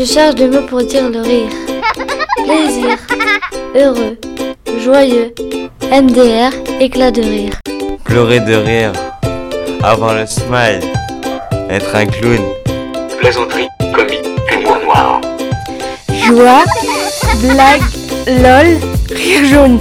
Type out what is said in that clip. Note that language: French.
Je cherche des mots pour dire le rire. Plaisir, heureux, joyeux, MDR, éclat de rire. Pleurer de rire, avoir le smile, être un clown. Plaisanterie, comique, humour noir. Joie, blague, lol, rire jaune.